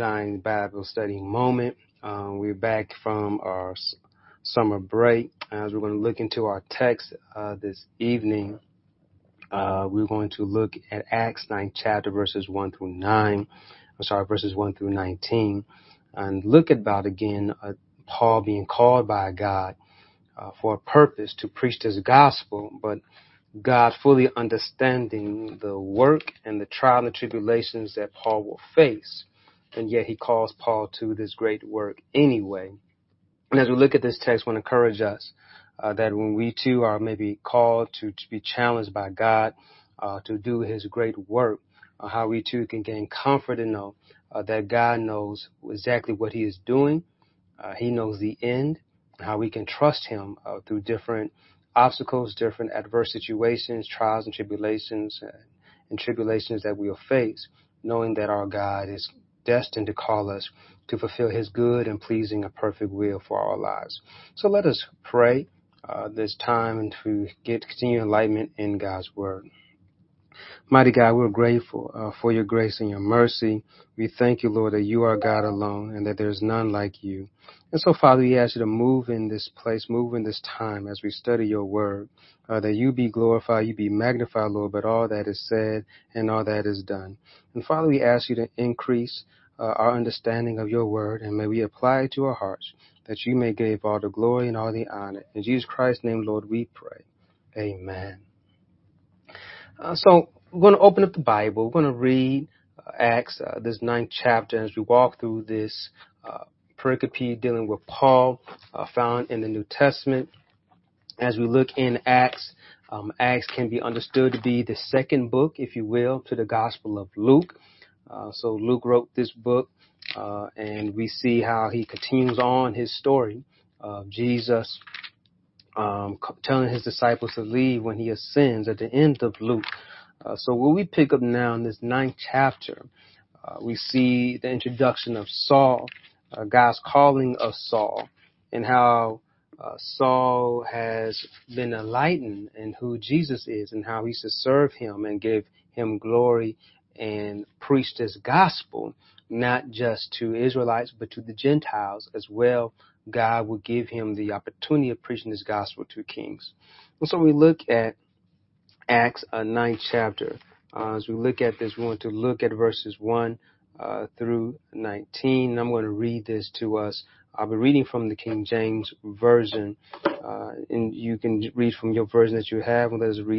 Zion Bible study moment. Um, we're back from our s- summer break as we're going to look into our text uh, this evening. Uh, we're going to look at Acts 9 chapter verses 1 through 9. I'm sorry, verses 1 through 19 and look about again uh, Paul being called by God uh, for a purpose to preach this gospel, but God fully understanding the work and the trial and tribulations that Paul will face. And yet he calls Paul to this great work anyway. And as we look at this text, I want to encourage us uh, that when we too are maybe called to, to be challenged by God uh, to do his great work, uh, how we too can gain comfort and know uh, that God knows exactly what he is doing uh, he knows the end, how we can trust Him uh, through different obstacles, different adverse situations, trials and tribulations, and tribulations that we'll face, knowing that our God is destined to call us to fulfill His good and pleasing and perfect will for our lives. So let us pray uh, this time to get continued enlightenment in God's Word. Mighty God, we're grateful uh, for your grace and your mercy. We thank you, Lord, that you are God alone and that there's none like you. And so, Father, we ask you to move in this place, move in this time as we study your word, uh, that you be glorified, you be magnified, Lord, but all that is said and all that is done. And Father, we ask you to increase uh, our understanding of your word and may we apply it to our hearts, that you may give all the glory and all the honor. In Jesus Christ's name, Lord, we pray. Amen. Uh, so we're going to open up the Bible. We're going to read uh, Acts, uh, this ninth chapter, as we walk through this uh, pericope dealing with Paul, uh, found in the New Testament. As we look in Acts, um, Acts can be understood to be the second book, if you will, to the Gospel of Luke. Uh, so Luke wrote this book, uh, and we see how he continues on his story of Jesus um, telling his disciples to leave when he ascends at the end of Luke. Uh, so what we pick up now in this ninth chapter, uh, we see the introduction of Saul, uh, God's calling of Saul, and how uh, Saul has been enlightened in who Jesus is and how he should serve him and give him glory and preach this gospel, not just to Israelites, but to the Gentiles as well. God will give him the opportunity of preaching this gospel to kings. And so we look at Acts uh, 9th chapter. Uh, as we look at this, we want to look at verses 1 uh, through 19. And I'm going to read this to us. I'll be reading from the King James Version, uh, and you can read from your version that you have. Let us read.